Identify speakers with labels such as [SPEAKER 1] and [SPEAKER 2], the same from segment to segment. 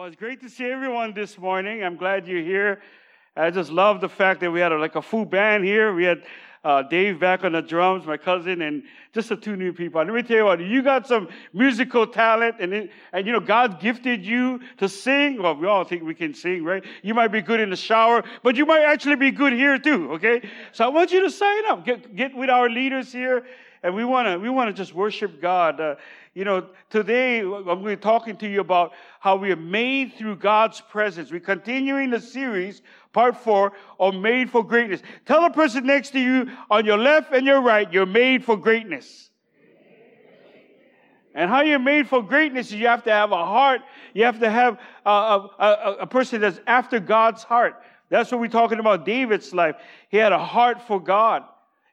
[SPEAKER 1] Well, it's great to see everyone this morning. I'm glad you're here. I just love the fact that we had a, like a full band here. We had uh, Dave back on the drums, my cousin, and just the two new people. let me tell you what, you got some musical talent, and it, and you know God gifted you to sing. Well, we all think we can sing, right? You might be good in the shower, but you might actually be good here too. Okay, so I want you to sign up. Get get with our leaders here, and we want to we want to just worship God. Uh, you know, today I'm going to be talking to you about how we are made through God's presence. We're continuing the series, part four, on made for greatness. Tell the person next to you on your left and your right, you're made for greatness. And how you're made for greatness is you have to have a heart. You have to have a, a, a, a person that's after God's heart. That's what we're talking about David's life. He had a heart for God.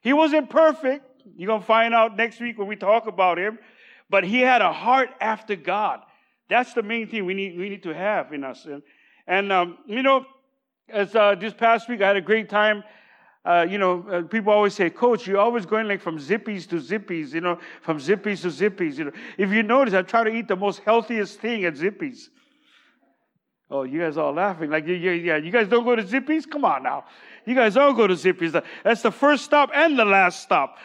[SPEAKER 1] He wasn't perfect. You're going to find out next week when we talk about him but he had a heart after God. That's the main thing we need, we need to have in us. And, and um, you know, as uh, this past week, I had a great time. Uh, you know, uh, people always say, Coach, you're always going like from Zippy's to Zippy's, you know, from Zippy's to Zippy's. You know, if you notice, I try to eat the most healthiest thing at Zippy's. Oh, you guys all laughing. Like, yeah, yeah, you guys don't go to Zippy's? Come on now. You guys all go to Zippy's. That's the first stop and the last stop.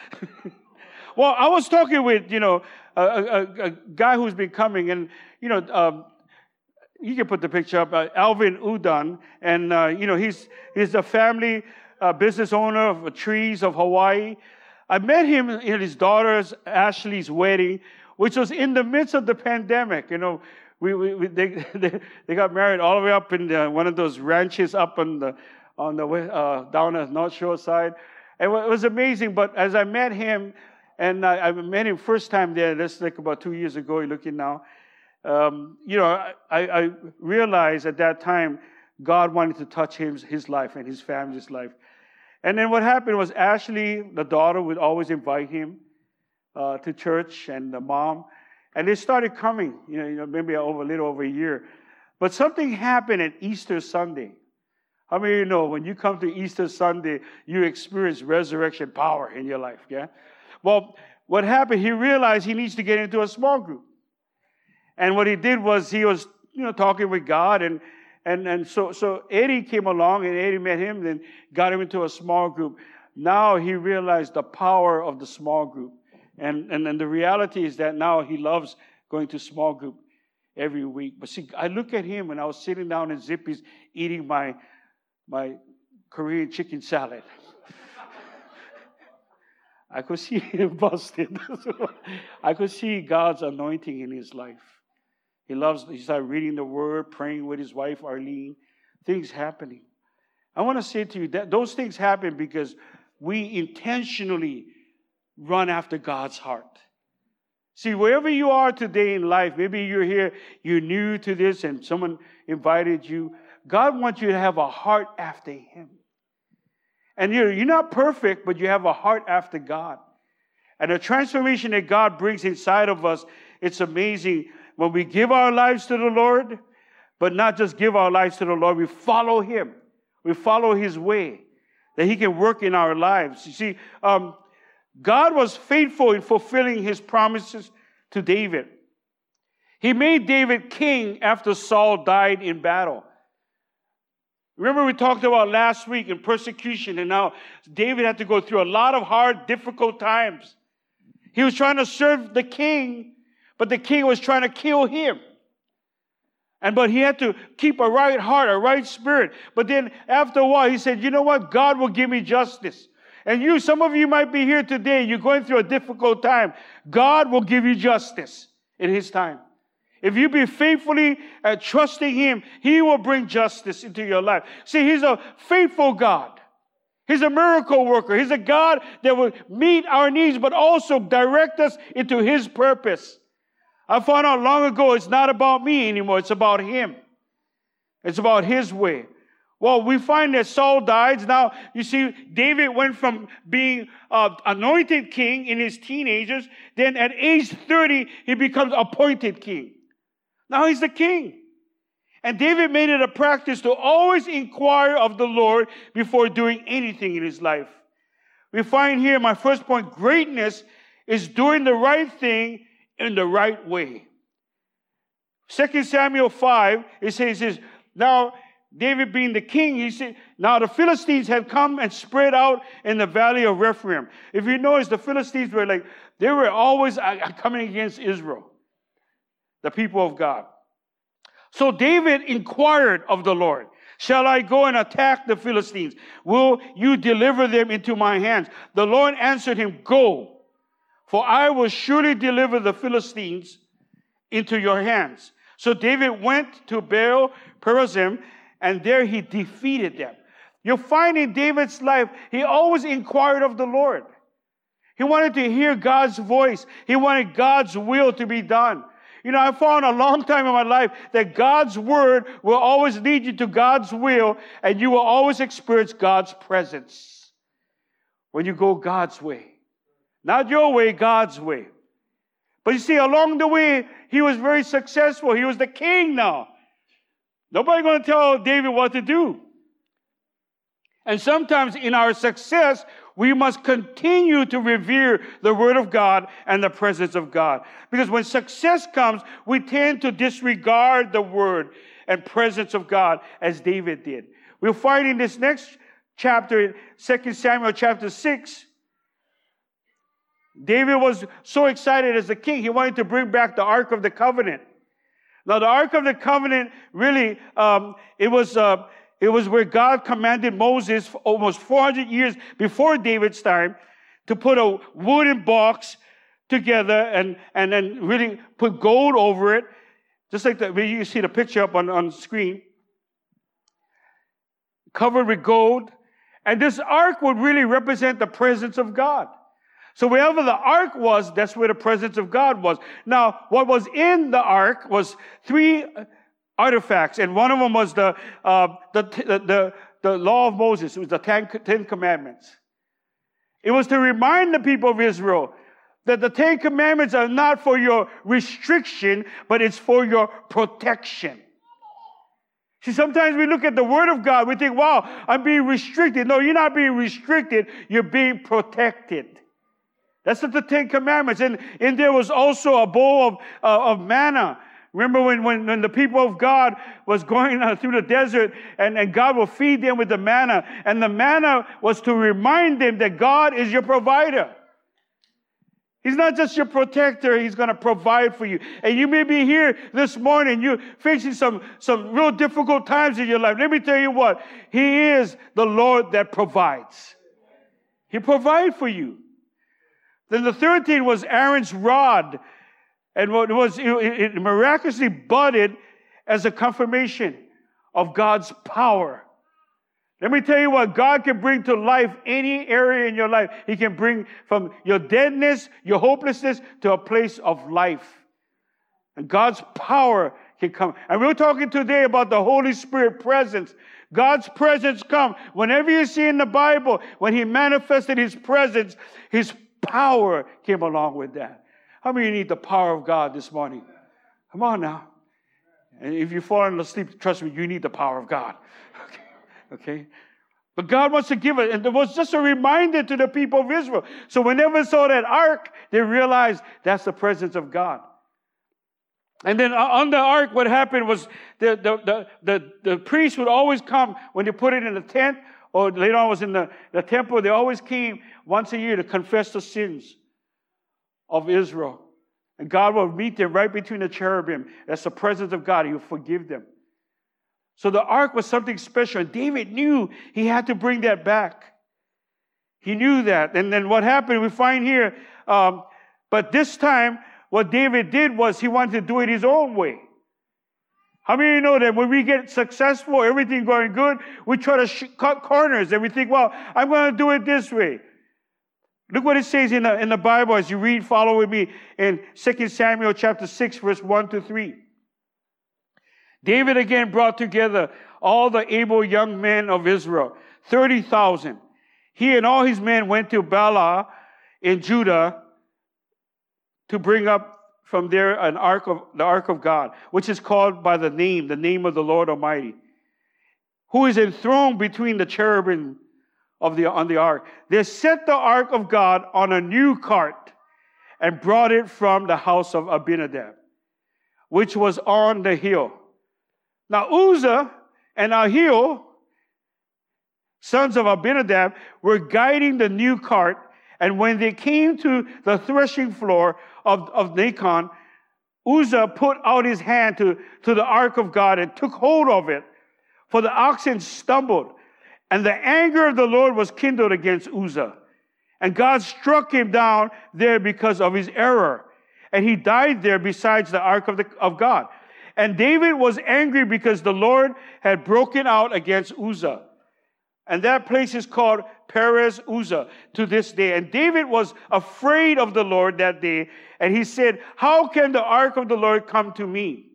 [SPEAKER 1] well, I was talking with, you know, a, a, a guy who's been coming, and you know, um, you can put the picture up, uh, Alvin Udon, and uh, you know, he's he's a family uh, business owner of trees of Hawaii. I met him in his daughter's Ashley's wedding, which was in the midst of the pandemic. You know, we, we, we they, they, they got married all the way up in the, one of those ranches up on the on the uh, down the North Shore side. it was amazing. But as I met him, and I, I met him first time there, that's like about two years ago, looking now. Um, you know, I, I, realized at that time God wanted to touch his, his life and his family's life. And then what happened was Ashley, the daughter, would always invite him uh, to church, and the mom, and they started coming. You know, you know, maybe over a little over a year. But something happened at Easter Sunday. How many of you know when you come to Easter Sunday, you experience resurrection power in your life? Yeah. Well, what happened, he realized he needs to get into a small group. And what he did was he was, you know, talking with God and and, and so, so Eddie came along and Eddie met him and got him into a small group. Now he realized the power of the small group. And, and, and the reality is that now he loves going to small group every week. But see, I look at him and I was sitting down in Zippy's eating my, my Korean chicken salad. I could see him busted. I could see God's anointing in his life. He loves, he started reading the word, praying with his wife, Arlene. Things happening. I want to say to you that those things happen because we intentionally run after God's heart. See, wherever you are today in life, maybe you're here, you're new to this, and someone invited you. God wants you to have a heart after Him. And you're, you're not perfect, but you have a heart after God. And the transformation that God brings inside of us, it's amazing. When we give our lives to the Lord, but not just give our lives to the Lord, we follow Him. We follow His way, that He can work in our lives. You see, um, God was faithful in fulfilling His promises to David. He made David king after Saul died in battle. Remember, we talked about last week in persecution, and now David had to go through a lot of hard, difficult times. He was trying to serve the king, but the king was trying to kill him. And but he had to keep a right heart, a right spirit. But then after a while, he said, You know what? God will give me justice. And you, some of you might be here today, you're going through a difficult time. God will give you justice in his time. If you be faithfully uh, trusting Him, He will bring justice into your life. See, He's a faithful God. He's a miracle worker. He's a God that will meet our needs, but also direct us into His purpose. I found out long ago it's not about me anymore. It's about Him. It's about His way. Well, we find that Saul dies. Now, you see, David went from being uh, anointed king in his teenagers. Then at age 30, he becomes appointed king. Now he's the king. And David made it a practice to always inquire of the Lord before doing anything in his life. We find here my first point greatness is doing the right thing in the right way. 2 Samuel 5, it says, says, Now David being the king, he said, Now the Philistines have come and spread out in the valley of Rephaim. If you notice, the Philistines were like, they were always uh, coming against Israel, the people of God. So David inquired of the Lord, Shall I go and attack the Philistines? Will you deliver them into my hands? The Lord answered him, Go, for I will surely deliver the Philistines into your hands. So David went to Baal Perazim, and there he defeated them. You'll find in David's life, he always inquired of the Lord. He wanted to hear God's voice. He wanted God's will to be done. You know, I found a long time in my life that God's word will always lead you to God's will, and you will always experience God's presence when you go God's way. Not your way, God's way. But you see, along the way, he was very successful. He was the king now. Nobody going to tell David what to do. And sometimes in our success, we must continue to revere the Word of God and the presence of God. Because when success comes, we tend to disregard the Word and presence of God as David did. We'll find in this next chapter, 2 Samuel chapter 6, David was so excited as a king, he wanted to bring back the Ark of the Covenant. Now, the Ark of the Covenant really, um, it was, uh, it was where God commanded Moses almost 400 years before David's time to put a wooden box together and, and then really put gold over it. Just like the, you see the picture up on, on screen. Covered with gold. And this ark would really represent the presence of God. So wherever the ark was, that's where the presence of God was. Now, what was in the ark was three artifacts, and one of them was the, uh, the, the, the, law of Moses. It was the Ten, Ten Commandments. It was to remind the people of Israel that the Ten Commandments are not for your restriction, but it's for your protection. See, sometimes we look at the Word of God, we think, wow, I'm being restricted. No, you're not being restricted, you're being protected. That's the Ten Commandments. And, and there was also a bowl of, uh, of manna Remember when, when, when the people of God was going through the desert and, and God will feed them with the manna. And the manna was to remind them that God is your provider. He's not just your protector, He's going to provide for you. And you may be here this morning, you're facing some, some real difficult times in your life. Let me tell you what, He is the Lord that provides. He provides for you. Then the third thing was Aaron's rod and what was, it, it miraculously budded as a confirmation of God's power. Let me tell you what God can bring to life any area in your life. He can bring from your deadness, your hopelessness to a place of life. And God's power can come. And we're talking today about the Holy Spirit presence. God's presence come. Whenever you see in the Bible, when He manifested His presence, His power came along with that. How many need the power of God this morning? Come on now. And if you're falling asleep, trust me, you need the power of God. Okay. okay? But God wants to give it. And it was just a reminder to the people of Israel. So whenever they saw that ark, they realized that's the presence of God. And then uh, on the ark, what happened was the, the, the, the, the priest would always come when they put it in the tent, or later on was in the, the temple, they always came once a year to confess the sins of Israel. And God will meet them right between the cherubim. That's the presence of God. He will forgive them. So the ark was something special. And David knew he had to bring that back. He knew that. And then what happened, we find here, um, but this time, what David did was he wanted to do it his own way. How many of you know that when we get successful, everything going good, we try to sh- cut corners and we think, well, I'm going to do it this way. Look what it says in the, in the Bible as you read, follow with me in 2 Samuel chapter 6, verse 1 to 3. David again brought together all the able young men of Israel, 30,000. He and all his men went to Baalah in Judah to bring up from there an ark of the ark of God, which is called by the name, the name of the Lord Almighty, who is enthroned between the cherubim of the, on the ark. They set the ark of God on a new cart and brought it from the house of Abinadab. which was on the hill. Now Uzzah and Ahio, sons of Abinadab, were guiding the new cart, and when they came to the threshing floor of, of Nacon, Uzzah put out his hand to, to the ark of God and took hold of it, for the oxen stumbled, and the anger of the Lord was kindled against Uzzah. And God struck him down there because of his error. And he died there besides the ark of, the, of God. And David was angry because the Lord had broken out against Uzzah. And that place is called Perez Uzzah to this day. And David was afraid of the Lord that day. And he said, How can the ark of the Lord come to me?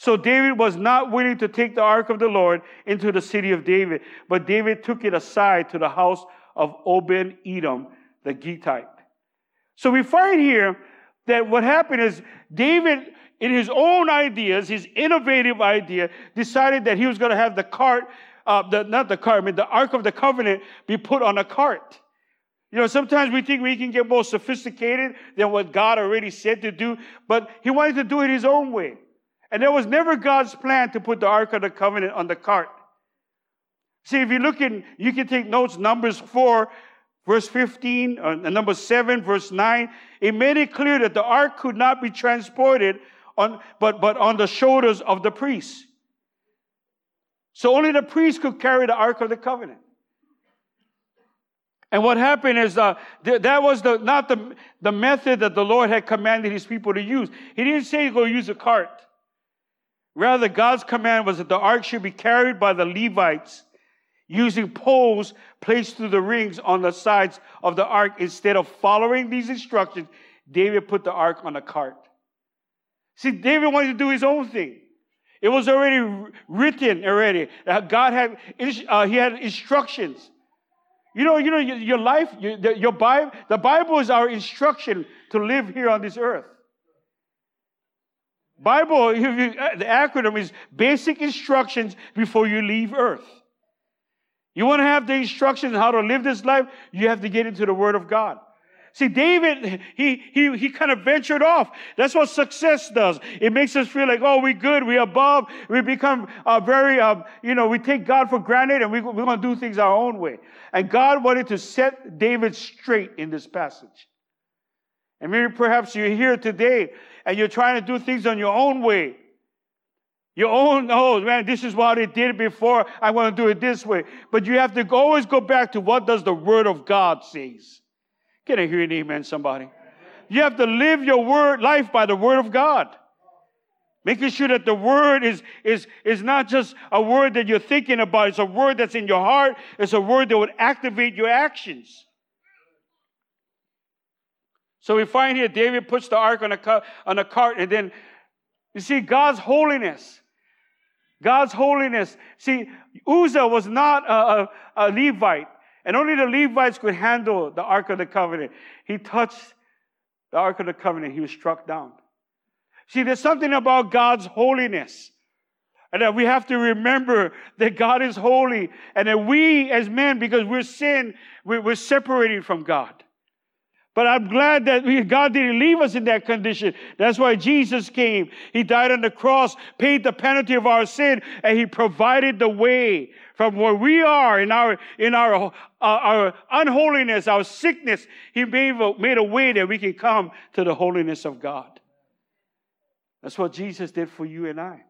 [SPEAKER 1] So David was not willing to take the ark of the Lord into the city of David, but David took it aside to the house of Obed Edom, the Gittite. So we find here that what happened is David, in his own ideas, his innovative idea, decided that he was going to have the cart, uh, the, not the cart, I mean the Ark of the Covenant be put on a cart. You know, sometimes we think we can get more sophisticated than what God already said to do, but he wanted to do it his own way. And there was never God's plan to put the Ark of the Covenant on the cart. See, if you look in, you can take notes, Numbers 4, verse 15, uh, number 7, verse 9. It made it clear that the ark could not be transported on, but, but on the shoulders of the priests. So only the priest could carry the Ark of the Covenant. And what happened is uh, th- that was the, not the, the method that the Lord had commanded his people to use. He didn't say go use a cart. Rather, God's command was that the ark should be carried by the Levites using poles placed through the rings on the sides of the ark. Instead of following these instructions, David put the ark on a cart. See, David wanted to do his own thing. It was already written already. God had, uh, he had instructions. You know, you know, your life, your, Bible, the Bible is our instruction to live here on this earth. Bible, uh, the acronym is basic instructions before you leave earth. You want to have the instructions how to live this life, you have to get into the Word of God. See, David, he, he, he kind of ventured off. That's what success does. It makes us feel like, oh, we're good, we're above, we become uh, very, uh, you know, we take God for granted and we, we're going to do things our own way. And God wanted to set David straight in this passage. And maybe perhaps you're here today and you're trying to do things on your own way. Your own, oh man, this is what it did before. I want to do it this way. But you have to always go back to what does the Word of God says. Can I hear an amen, somebody? You have to live your word life by the Word of God. Making sure that the word is, is, is not just a word that you're thinking about, it's a word that's in your heart, it's a word that would activate your actions. So we find here David puts the ark on a, on a cart, and then you see God's holiness. God's holiness. See, Uzzah was not a, a, a Levite, and only the Levites could handle the Ark of the Covenant. He touched the Ark of the Covenant, he was struck down. See, there's something about God's holiness. And that we have to remember that God is holy and that we as men, because we're sin, we're separated from God. But I'm glad that God didn't leave us in that condition. That's why Jesus came. He died on the cross, paid the penalty of our sin, and He provided the way from where we are in our, in our, uh, our unholiness, our sickness. He made, made a way that we can come to the holiness of God. That's what Jesus did for you and I.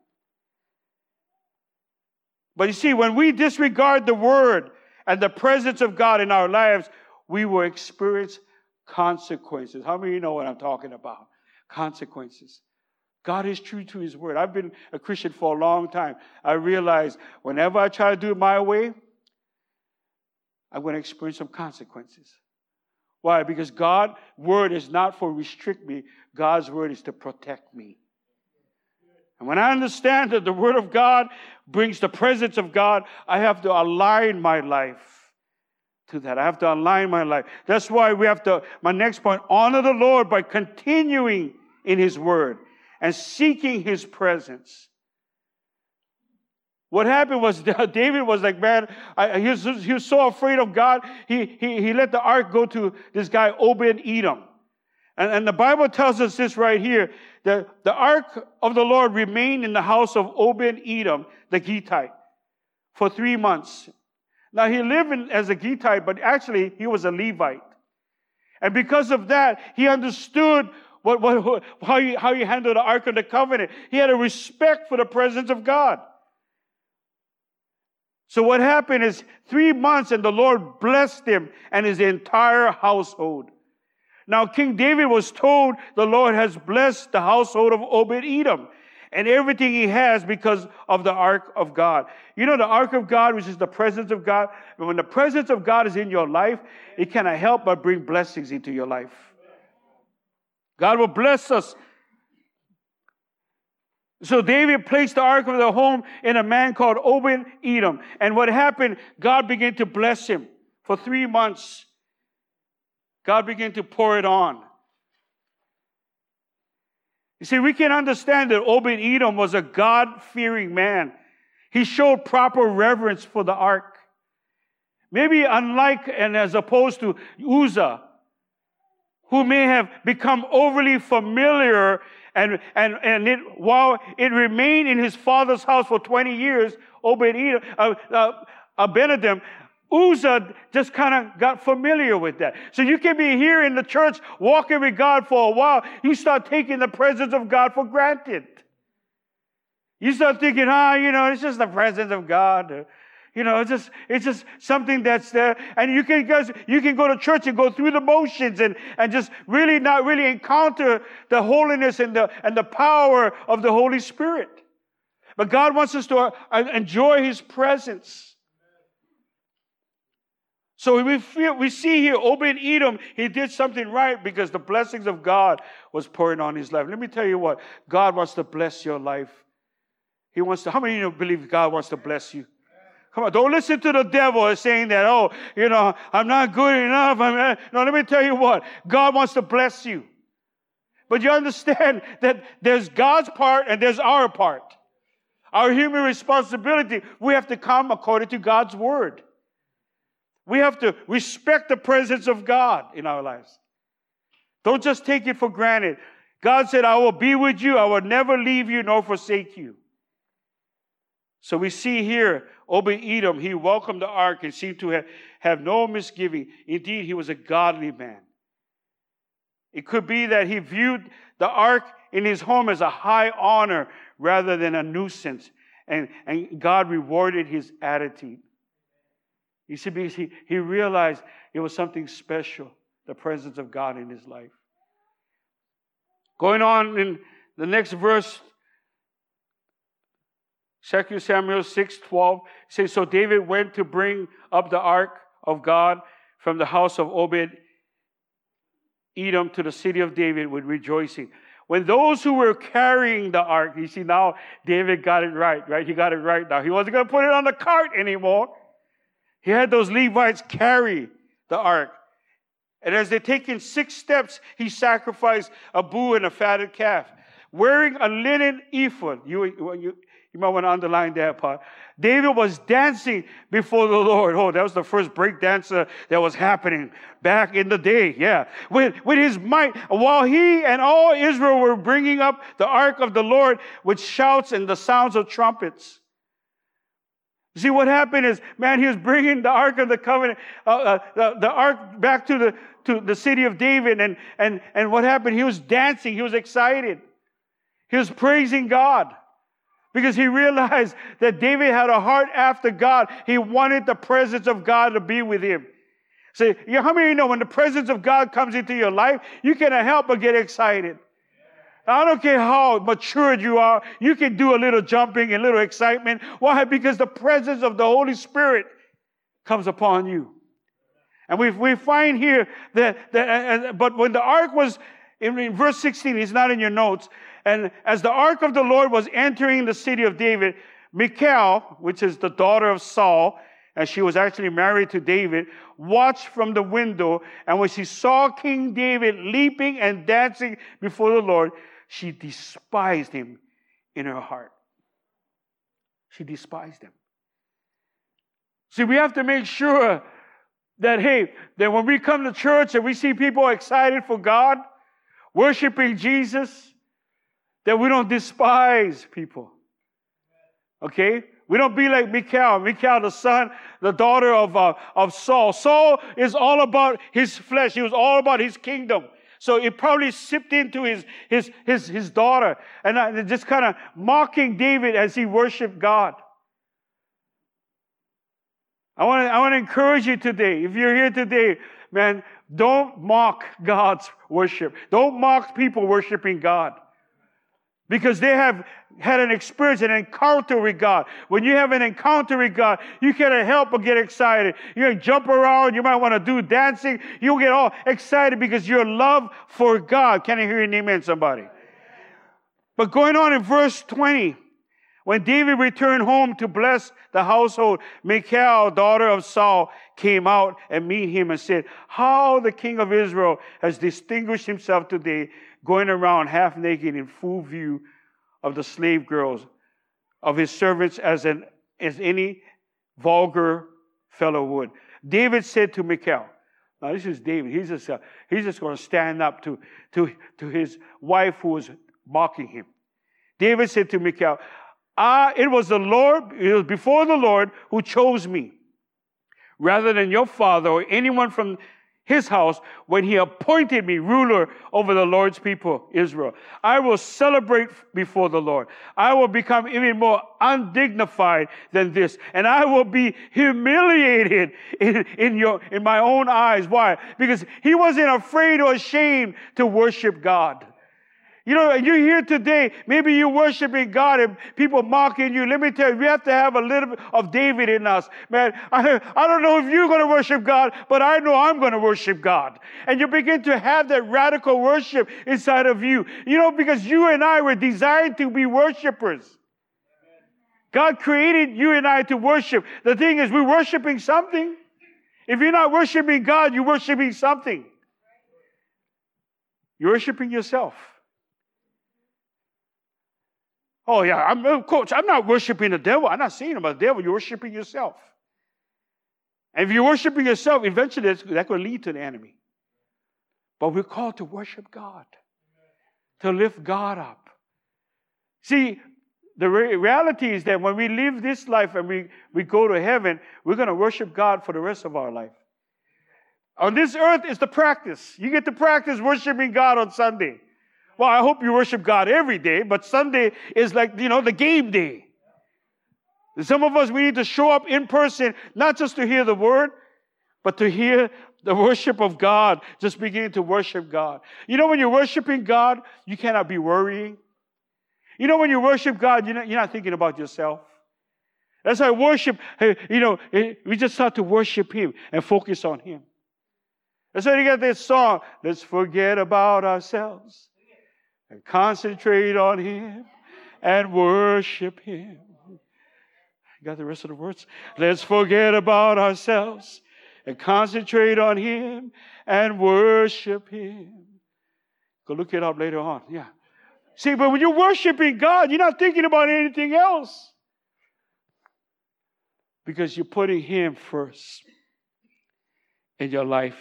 [SPEAKER 1] But you see, when we disregard the word and the presence of God in our lives, we will experience consequences. How many of you know what I'm talking about? Consequences. God is true to his word. I've been a Christian for a long time. I realize whenever I try to do it my way, I'm going to experience some consequences. Why? Because God's word is not for restrict me. God's word is to protect me. And when I understand that the word of God brings the presence of God, I have to align my life to that. I have to align my life. That's why we have to, my next point, honor the Lord by continuing in His Word and seeking His presence. What happened was David was like, man, I, he, was, he was so afraid of God, he, he, he let the ark go to this guy, Obed Edom. And, and the Bible tells us this right here that the ark of the Lord remained in the house of Obed Edom, the Gittite, for three months. Now he lived in, as a Gittite, but actually he was a Levite. And because of that, he understood what, what, how, you, how you handle the Ark of the Covenant. He had a respect for the presence of God. So what happened is three months and the Lord blessed him and his entire household. Now King David was told the Lord has blessed the household of Obed Edom and everything he has because of the ark of God. You know, the ark of God, which is the presence of God, when the presence of God is in your life, it cannot help but bring blessings into your life. God will bless us. So David placed the ark of the home in a man called Obed Edom. And what happened, God began to bless him for three months. God began to pour it on. You see, we can understand that Obed Edom was a God fearing man. He showed proper reverence for the ark. Maybe unlike and as opposed to Uzzah, who may have become overly familiar and, and, and it, while it remained in his father's house for 20 years, Obed Edom, uh, uh, Abinadab, Uzzah just kind of got familiar with that. So you can be here in the church walking with God for a while. You start taking the presence of God for granted. You start thinking, ah, you know, it's just the presence of God. You know, it's just it's just something that's there. And you can guys you can go to church and go through the motions and, and just really not really encounter the holiness and the and the power of the Holy Spirit. But God wants us to uh, enjoy his presence. So we feel, we see here Obed Edom, he did something right because the blessings of God was pouring on his life. Let me tell you what, God wants to bless your life. He wants to, how many of you believe God wants to bless you? Come on, don't listen to the devil saying that, oh, you know, I'm not good enough. I'm, uh, no, let me tell you what, God wants to bless you. But you understand that there's God's part and there's our part. Our human responsibility, we have to come according to God's word. We have to respect the presence of God in our lives. Don't just take it for granted. God said, I will be with you. I will never leave you nor forsake you. So we see here, Obed Edom, he welcomed the ark and seemed to have, have no misgiving. Indeed, he was a godly man. It could be that he viewed the ark in his home as a high honor rather than a nuisance. And, and God rewarded his attitude. You see, because he, he realized it was something special, the presence of God in his life. Going on in the next verse, 2 Samuel 6 12 says, So David went to bring up the ark of God from the house of Obed Edom to the city of David with rejoicing. When those who were carrying the ark, you see now David got it right, right? He got it right now. He wasn't going to put it on the cart anymore. He had those Levites carry the ark. And as they're taking six steps, he sacrificed a bull and a fatted calf, wearing a linen ephod. You, you, you might want to underline that part. David was dancing before the Lord. Oh, that was the first break dancer that was happening back in the day. Yeah. With, with his might, while he and all Israel were bringing up the ark of the Lord with shouts and the sounds of trumpets. See, what happened is, man, he was bringing the Ark of the Covenant, uh, uh, the, the Ark back to the, to the city of David. And, and, and what happened? He was dancing. He was excited. He was praising God because he realized that David had a heart after God. He wanted the presence of God to be with him. See, how many of you know when the presence of God comes into your life, you cannot help but get excited? I don't care how matured you are, you can do a little jumping and a little excitement. Why? Because the presence of the Holy Spirit comes upon you. And we, we find here that, that uh, but when the ark was, in, in verse 16, it's not in your notes, and as the ark of the Lord was entering the city of David, Michal, which is the daughter of Saul, and she was actually married to David, watched from the window. And when she saw King David leaping and dancing before the Lord, she despised him in her heart. She despised him. See, we have to make sure that, hey, that when we come to church and we see people excited for God, worshiping Jesus, that we don't despise people. Okay? We don't be like Michal. Michal, the son, the daughter of, uh, of Saul. Saul is all about his flesh. He was all about his kingdom. So it probably sipped into his, his, his, his daughter and uh, just kind of mocking David as he worshiped God. I want to I want to encourage you today. If you're here today, man, don't mock God's worship. Don't mock people worshiping God because they have had an experience, an encounter with God. When you have an encounter with God, you can't help but get excited. You can jump around. You might want to do dancing. You'll get all excited because your love for God. Can I hear an amen, somebody? But going on in verse 20, when David returned home to bless the household, Michal, daughter of Saul, came out and meet him and said, How the king of Israel has distinguished himself today going around half naked in full view of the slave girls, of his servants as, an, as any vulgar fellow would. David said to Michal, now this is David. He's just, uh, he's just going to stand up to, to, to his wife who was mocking him. David said to Michal, Ah, it was the Lord, it was before the Lord who chose me, rather than your father or anyone from his house when he appointed me ruler over the Lord's people, Israel. I will celebrate before the Lord. I will become even more undignified than this, and I will be humiliated in, in your, in my own eyes. Why? Because he wasn't afraid or ashamed to worship God. You know, you're here today. Maybe you're worshiping God and people mocking you. Let me tell you, we have to have a little bit of David in us. Man, I, I don't know if you're going to worship God, but I know I'm going to worship God. And you begin to have that radical worship inside of you. You know, because you and I were designed to be worshipers. God created you and I to worship. The thing is, we're worshiping something. If you're not worshiping God, you're worshiping something. You're worshiping yourself. Oh, yeah, I'm, coach, I'm not worshiping the devil. I'm not saying about the devil. You're worshiping yourself. And if you're worshiping yourself, eventually that's, that could lead to the enemy. But we're called to worship God, to lift God up. See, the re- reality is that when we live this life and we, we go to heaven, we're going to worship God for the rest of our life. On this earth is the practice. You get to practice worshiping God on Sunday. Well, I hope you worship God every day, but Sunday is like, you know, the game day. Some of us, we need to show up in person, not just to hear the word, but to hear the worship of God, just beginning to worship God. You know, when you're worshiping God, you cannot be worrying. You know, when you worship God, you're not, you're not thinking about yourself. That's why worship, eh, you know, eh, we just start to worship Him and focus on Him. That's why you got this song, let's forget about ourselves and concentrate on Him and worship Him. Got the rest of the words? Let's forget about ourselves and concentrate on Him and worship Him. Go look it up later on. Yeah. See, but when you're worshiping God, you're not thinking about anything else because you're putting Him first in your life.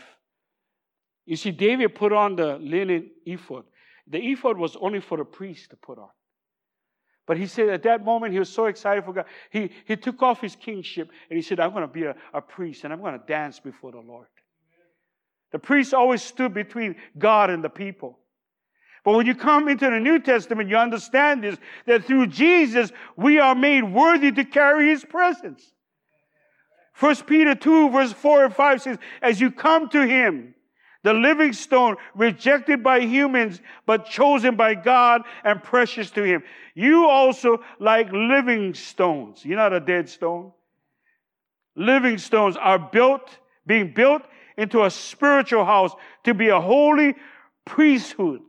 [SPEAKER 1] You see, David put on the linen ephod. The ephod was only for the priest to put on. But he said at that moment, he was so excited for God. He, he took off his kingship and he said, I'm going to be a, a priest and I'm going to dance before the Lord. The priest always stood between God and the people. But when you come into the New Testament, you understand this that through Jesus, we are made worthy to carry his presence. First Peter 2, verse 4 and 5 says, As you come to him, the living stone rejected by humans, but chosen by God and precious to Him. You also, like living stones, you're not a dead stone. Living stones are built, being built into a spiritual house to be a holy priesthood,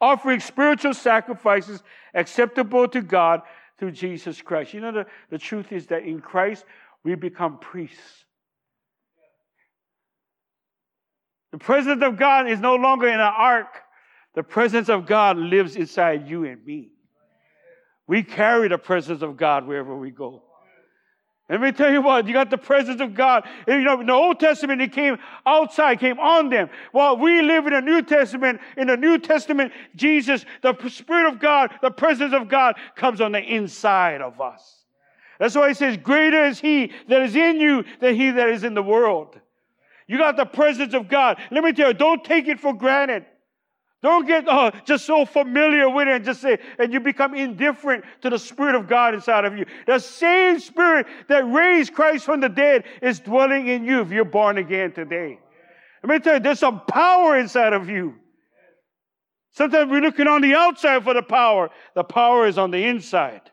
[SPEAKER 1] offering spiritual sacrifices acceptable to God through Jesus Christ. You know, the, the truth is that in Christ, we become priests. The presence of God is no longer in an ark. The presence of God lives inside you and me. We carry the presence of God wherever we go. Let me tell you what, you got the presence of God. You know, in the Old Testament, it came outside, came on them. While we live in the New Testament, in the New Testament, Jesus, the Spirit of God, the presence of God comes on the inside of us. That's why he says, Greater is he that is in you than he that is in the world. You got the presence of God. Let me tell you, don't take it for granted. Don't get uh, just so familiar with it and just say, and you become indifferent to the Spirit of God inside of you. The same Spirit that raised Christ from the dead is dwelling in you if you're born again today. Let me tell you, there's some power inside of you. Sometimes we're looking on the outside for the power. The power is on the inside.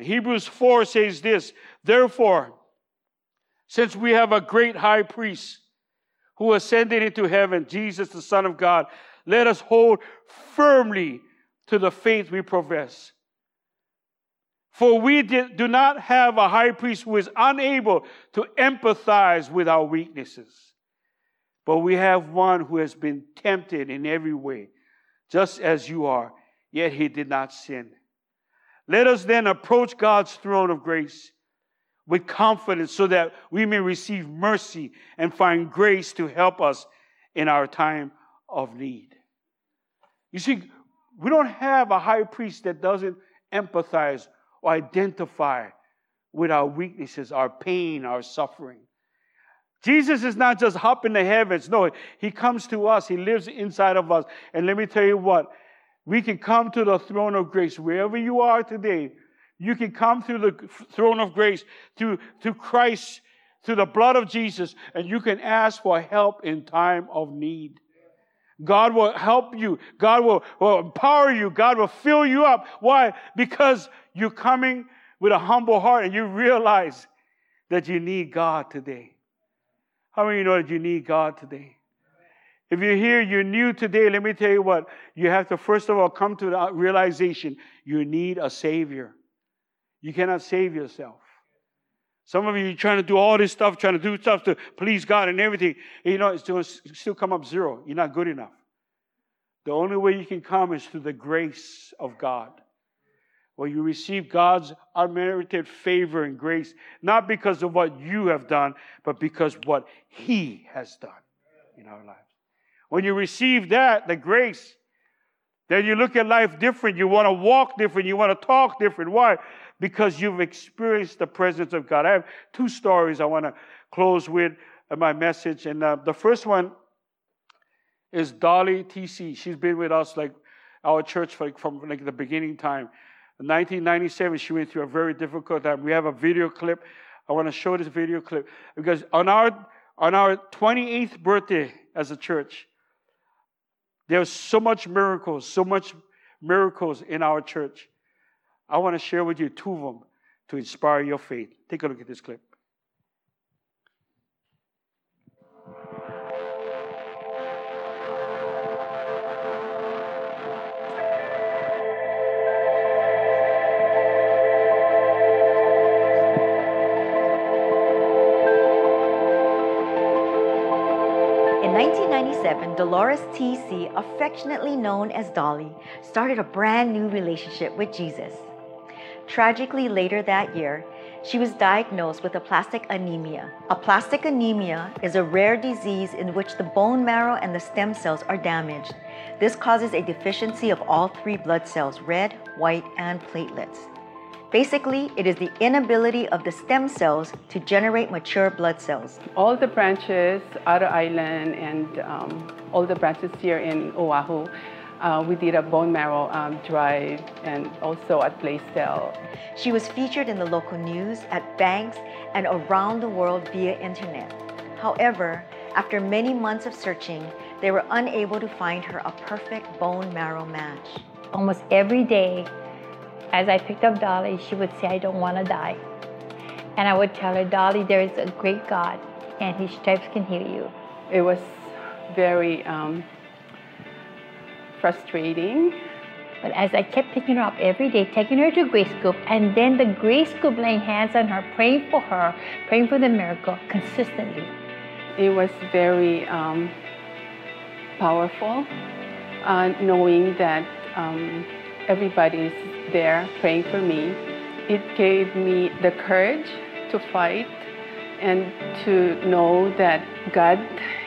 [SPEAKER 1] Hebrews 4 says this, therefore, since we have a great high priest who ascended into heaven, Jesus, the Son of God, let us hold firmly to the faith we profess. For we do not have a high priest who is unable to empathize with our weaknesses, but we have one who has been tempted in every way, just as you are, yet he did not sin. Let us then approach God's throne of grace with confidence so that we may receive mercy and find grace to help us in our time of need. You see, we don't have a high priest that doesn't empathize or identify with our weaknesses, our pain, our suffering. Jesus is not just up in the heavens. No, he comes to us. He lives inside of us. And let me tell you what, we can come to the throne of grace wherever you are today you can come through the throne of grace, through, through Christ, through the blood of Jesus, and you can ask for help in time of need. God will help you. God will, will empower you. God will fill you up. Why? Because you're coming with a humble heart and you realize that you need God today. How many of you know that you need God today? If you're here, you're new today, let me tell you what, you have to first of all come to the realization you need a Savior. You cannot save yourself. Some of you are trying to do all this stuff, trying to do stuff to please God and everything. You know, it's to still come up zero. You're not good enough. The only way you can come is through the grace of God. Where you receive God's unmerited favor and grace, not because of what you have done, but because what He has done in our lives. When you receive that, the grace, then you look at life different. You want to walk different. You want to talk different. Why? because you've experienced the presence of God. I have two stories I want to close with my message. And uh, the first one is Dolly TC. She's been with us, like our church, like, from like the beginning time. In 1997, she went through a very difficult time. We have a video clip. I want to show this video clip because on our on our 28th birthday as a church, there's so much miracles, so much miracles in our church. I want to share with you two of them to inspire your faith. Take a look at this clip.
[SPEAKER 2] 1997, Dolores T.C., affectionately known as Dolly, started a brand new relationship with Jesus. Tragically, later that year, she was diagnosed with aplastic anemia. Aplastic anemia is a rare disease in which the bone marrow and the stem cells are damaged. This causes a deficiency of all three blood cells red, white, and platelets. Basically, it is the inability of the stem cells to generate mature blood cells.
[SPEAKER 3] All the branches, Outer Island, and um, all the branches here in Oahu uh, we did a bone marrow um, drive and also at Blaisdell.
[SPEAKER 2] She was featured in the local news, at banks, and around the world via internet. However, after many months of searching, they were unable to find her a perfect bone marrow match.
[SPEAKER 4] Almost every day, as I picked up Dolly, she would say, I don't want to die. And I would tell her, Dolly, there is a great God, and His stripes can heal you.
[SPEAKER 3] It was very um, frustrating.
[SPEAKER 4] But as I kept picking her up every day, taking her to Grace Group, and then the Grace Group laying hands on her, praying for her, praying for the miracle consistently.
[SPEAKER 3] It was very um, powerful, uh, knowing that um, everybody's there praying for me, it gave me the courage to fight and to know that God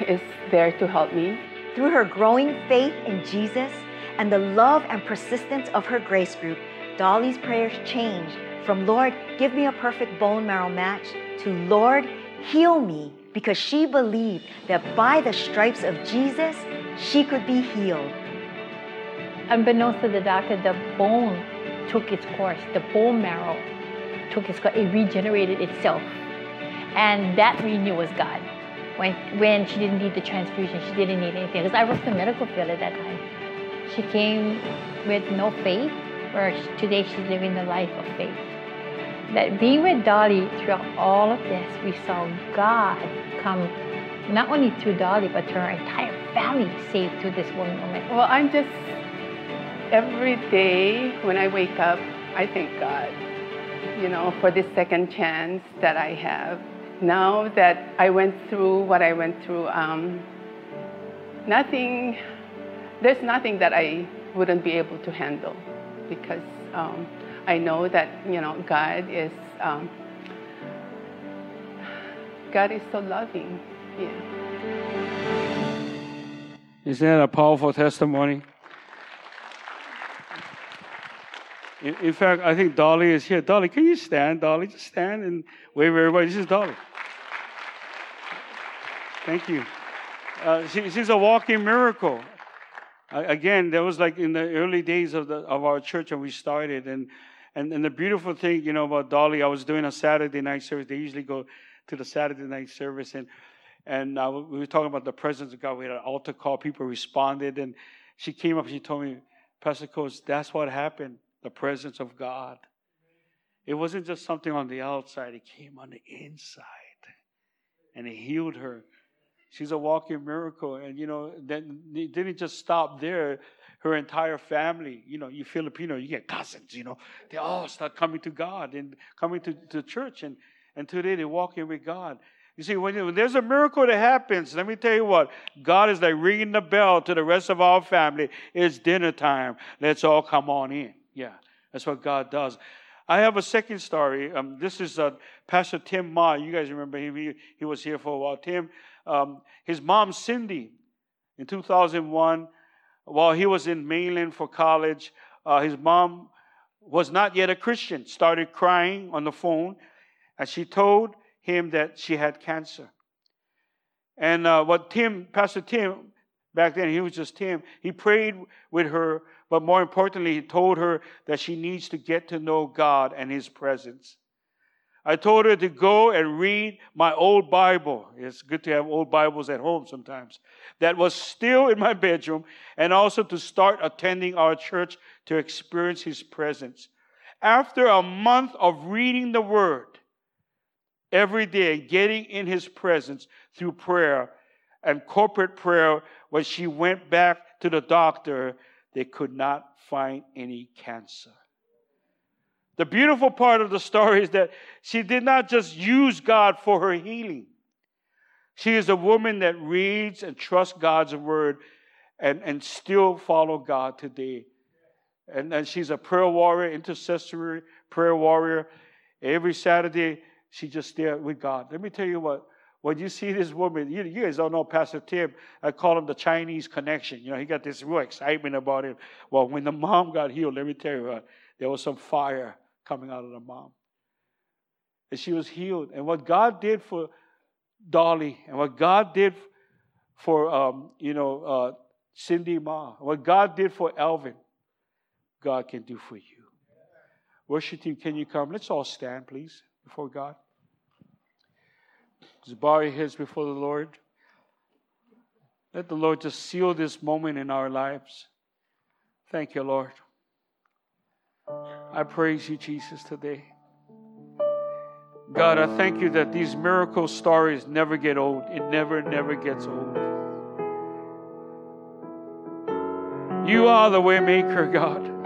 [SPEAKER 3] is there to help me.
[SPEAKER 2] Through her growing faith in Jesus and the love and persistence of her grace group, Dolly's prayers changed from Lord, give me a perfect bone marrow match to Lord, heal me because she believed that by the stripes of Jesus, she could be healed.
[SPEAKER 4] Unbeknownst to the doctor, the bone took its course, the bone marrow took its course, it regenerated itself. And that we knew was God. When, when she didn't need the transfusion, she didn't need anything. Because I was the medical field at that time. She came with no faith, where today she's living the life of faith. That being with Dolly throughout all of this, we saw God come not only through Dolly, but to her entire family saved through this one oh moment.
[SPEAKER 3] Well, I'm just, every day when I wake up, I thank God, you know, for this second chance that I have. Now that I went through what I went through, um, nothing, there's nothing that I wouldn't be able to handle because um, I know that, you know, God is, um, God is so loving. Yeah.
[SPEAKER 1] Isn't that a powerful testimony? In, in, fact, I think Dolly is here. Dolly, can you stand? Dolly, just stand and wave everybody. This is Dolly. Thank you. Uh, she, she's a walking miracle. Again, that was like in the early days of, the, of our church when we started. And, and, and the beautiful thing, you know, about Dolly, I was doing a Saturday night service. They usually go to the Saturday night service. And and uh, we were talking about the presence of God. We had an altar call. People responded. And she came up and she told me, Pastor Coach, that's what happened the presence of God. It wasn't just something on the outside, it came on the inside. And it healed her. She's a walking miracle. And, you know, then it didn't just stop there. Her entire family, you know, you Filipino, you get cousins, you know, they all start coming to God and coming to, to church. And, and today they're walking with God. You see, when, when there's a miracle that happens, let me tell you what, God is like ringing the bell to the rest of our family. It's dinner time. Let's all come on in. Yeah, that's what God does. I have a second story. Um, this is uh, Pastor Tim Ma. You guys remember him? He, he was here for a while. Tim, um, his mom, Cindy, in 2001, while he was in Mainland for college, uh, his mom was not yet a Christian, started crying on the phone, and she told him that she had cancer. And uh, what Tim, Pastor Tim, back then, he was just Tim, he prayed with her, but more importantly, he told her that she needs to get to know God and His presence. I told her to go and read my old Bible. It's good to have old Bibles at home sometimes. That was still in my bedroom, and also to start attending our church to experience His presence. After a month of reading the Word, every day, getting in his presence through prayer and corporate prayer. When she went back to the doctor, they could not find any cancer. The beautiful part of the story is that she did not just use God for her healing. She is a woman that reads and trusts God's word and, and still follow God today. And, and she's a prayer warrior, intercessory prayer warrior. Every Saturday, she just there with God. Let me tell you what. When you see this woman, you, you guys don't know Pastor Tim. I call him the Chinese connection. You know, he got this real excitement about it. Well, when the mom got healed, let me tell you what, there was some fire coming out of the mom. And she was healed. And what God did for Dolly, and what God did for, um, you know, uh, Cindy Ma, what God did for Elvin, God can do for you. Worship team, can you come? Let's all stand, please before God? Just bow your heads before the Lord. Let the Lord just seal this moment in our lives. Thank you, Lord. I praise you, Jesus, today. God, I thank you that these miracle stories never get old. It never, never gets old. You are the waymaker, God.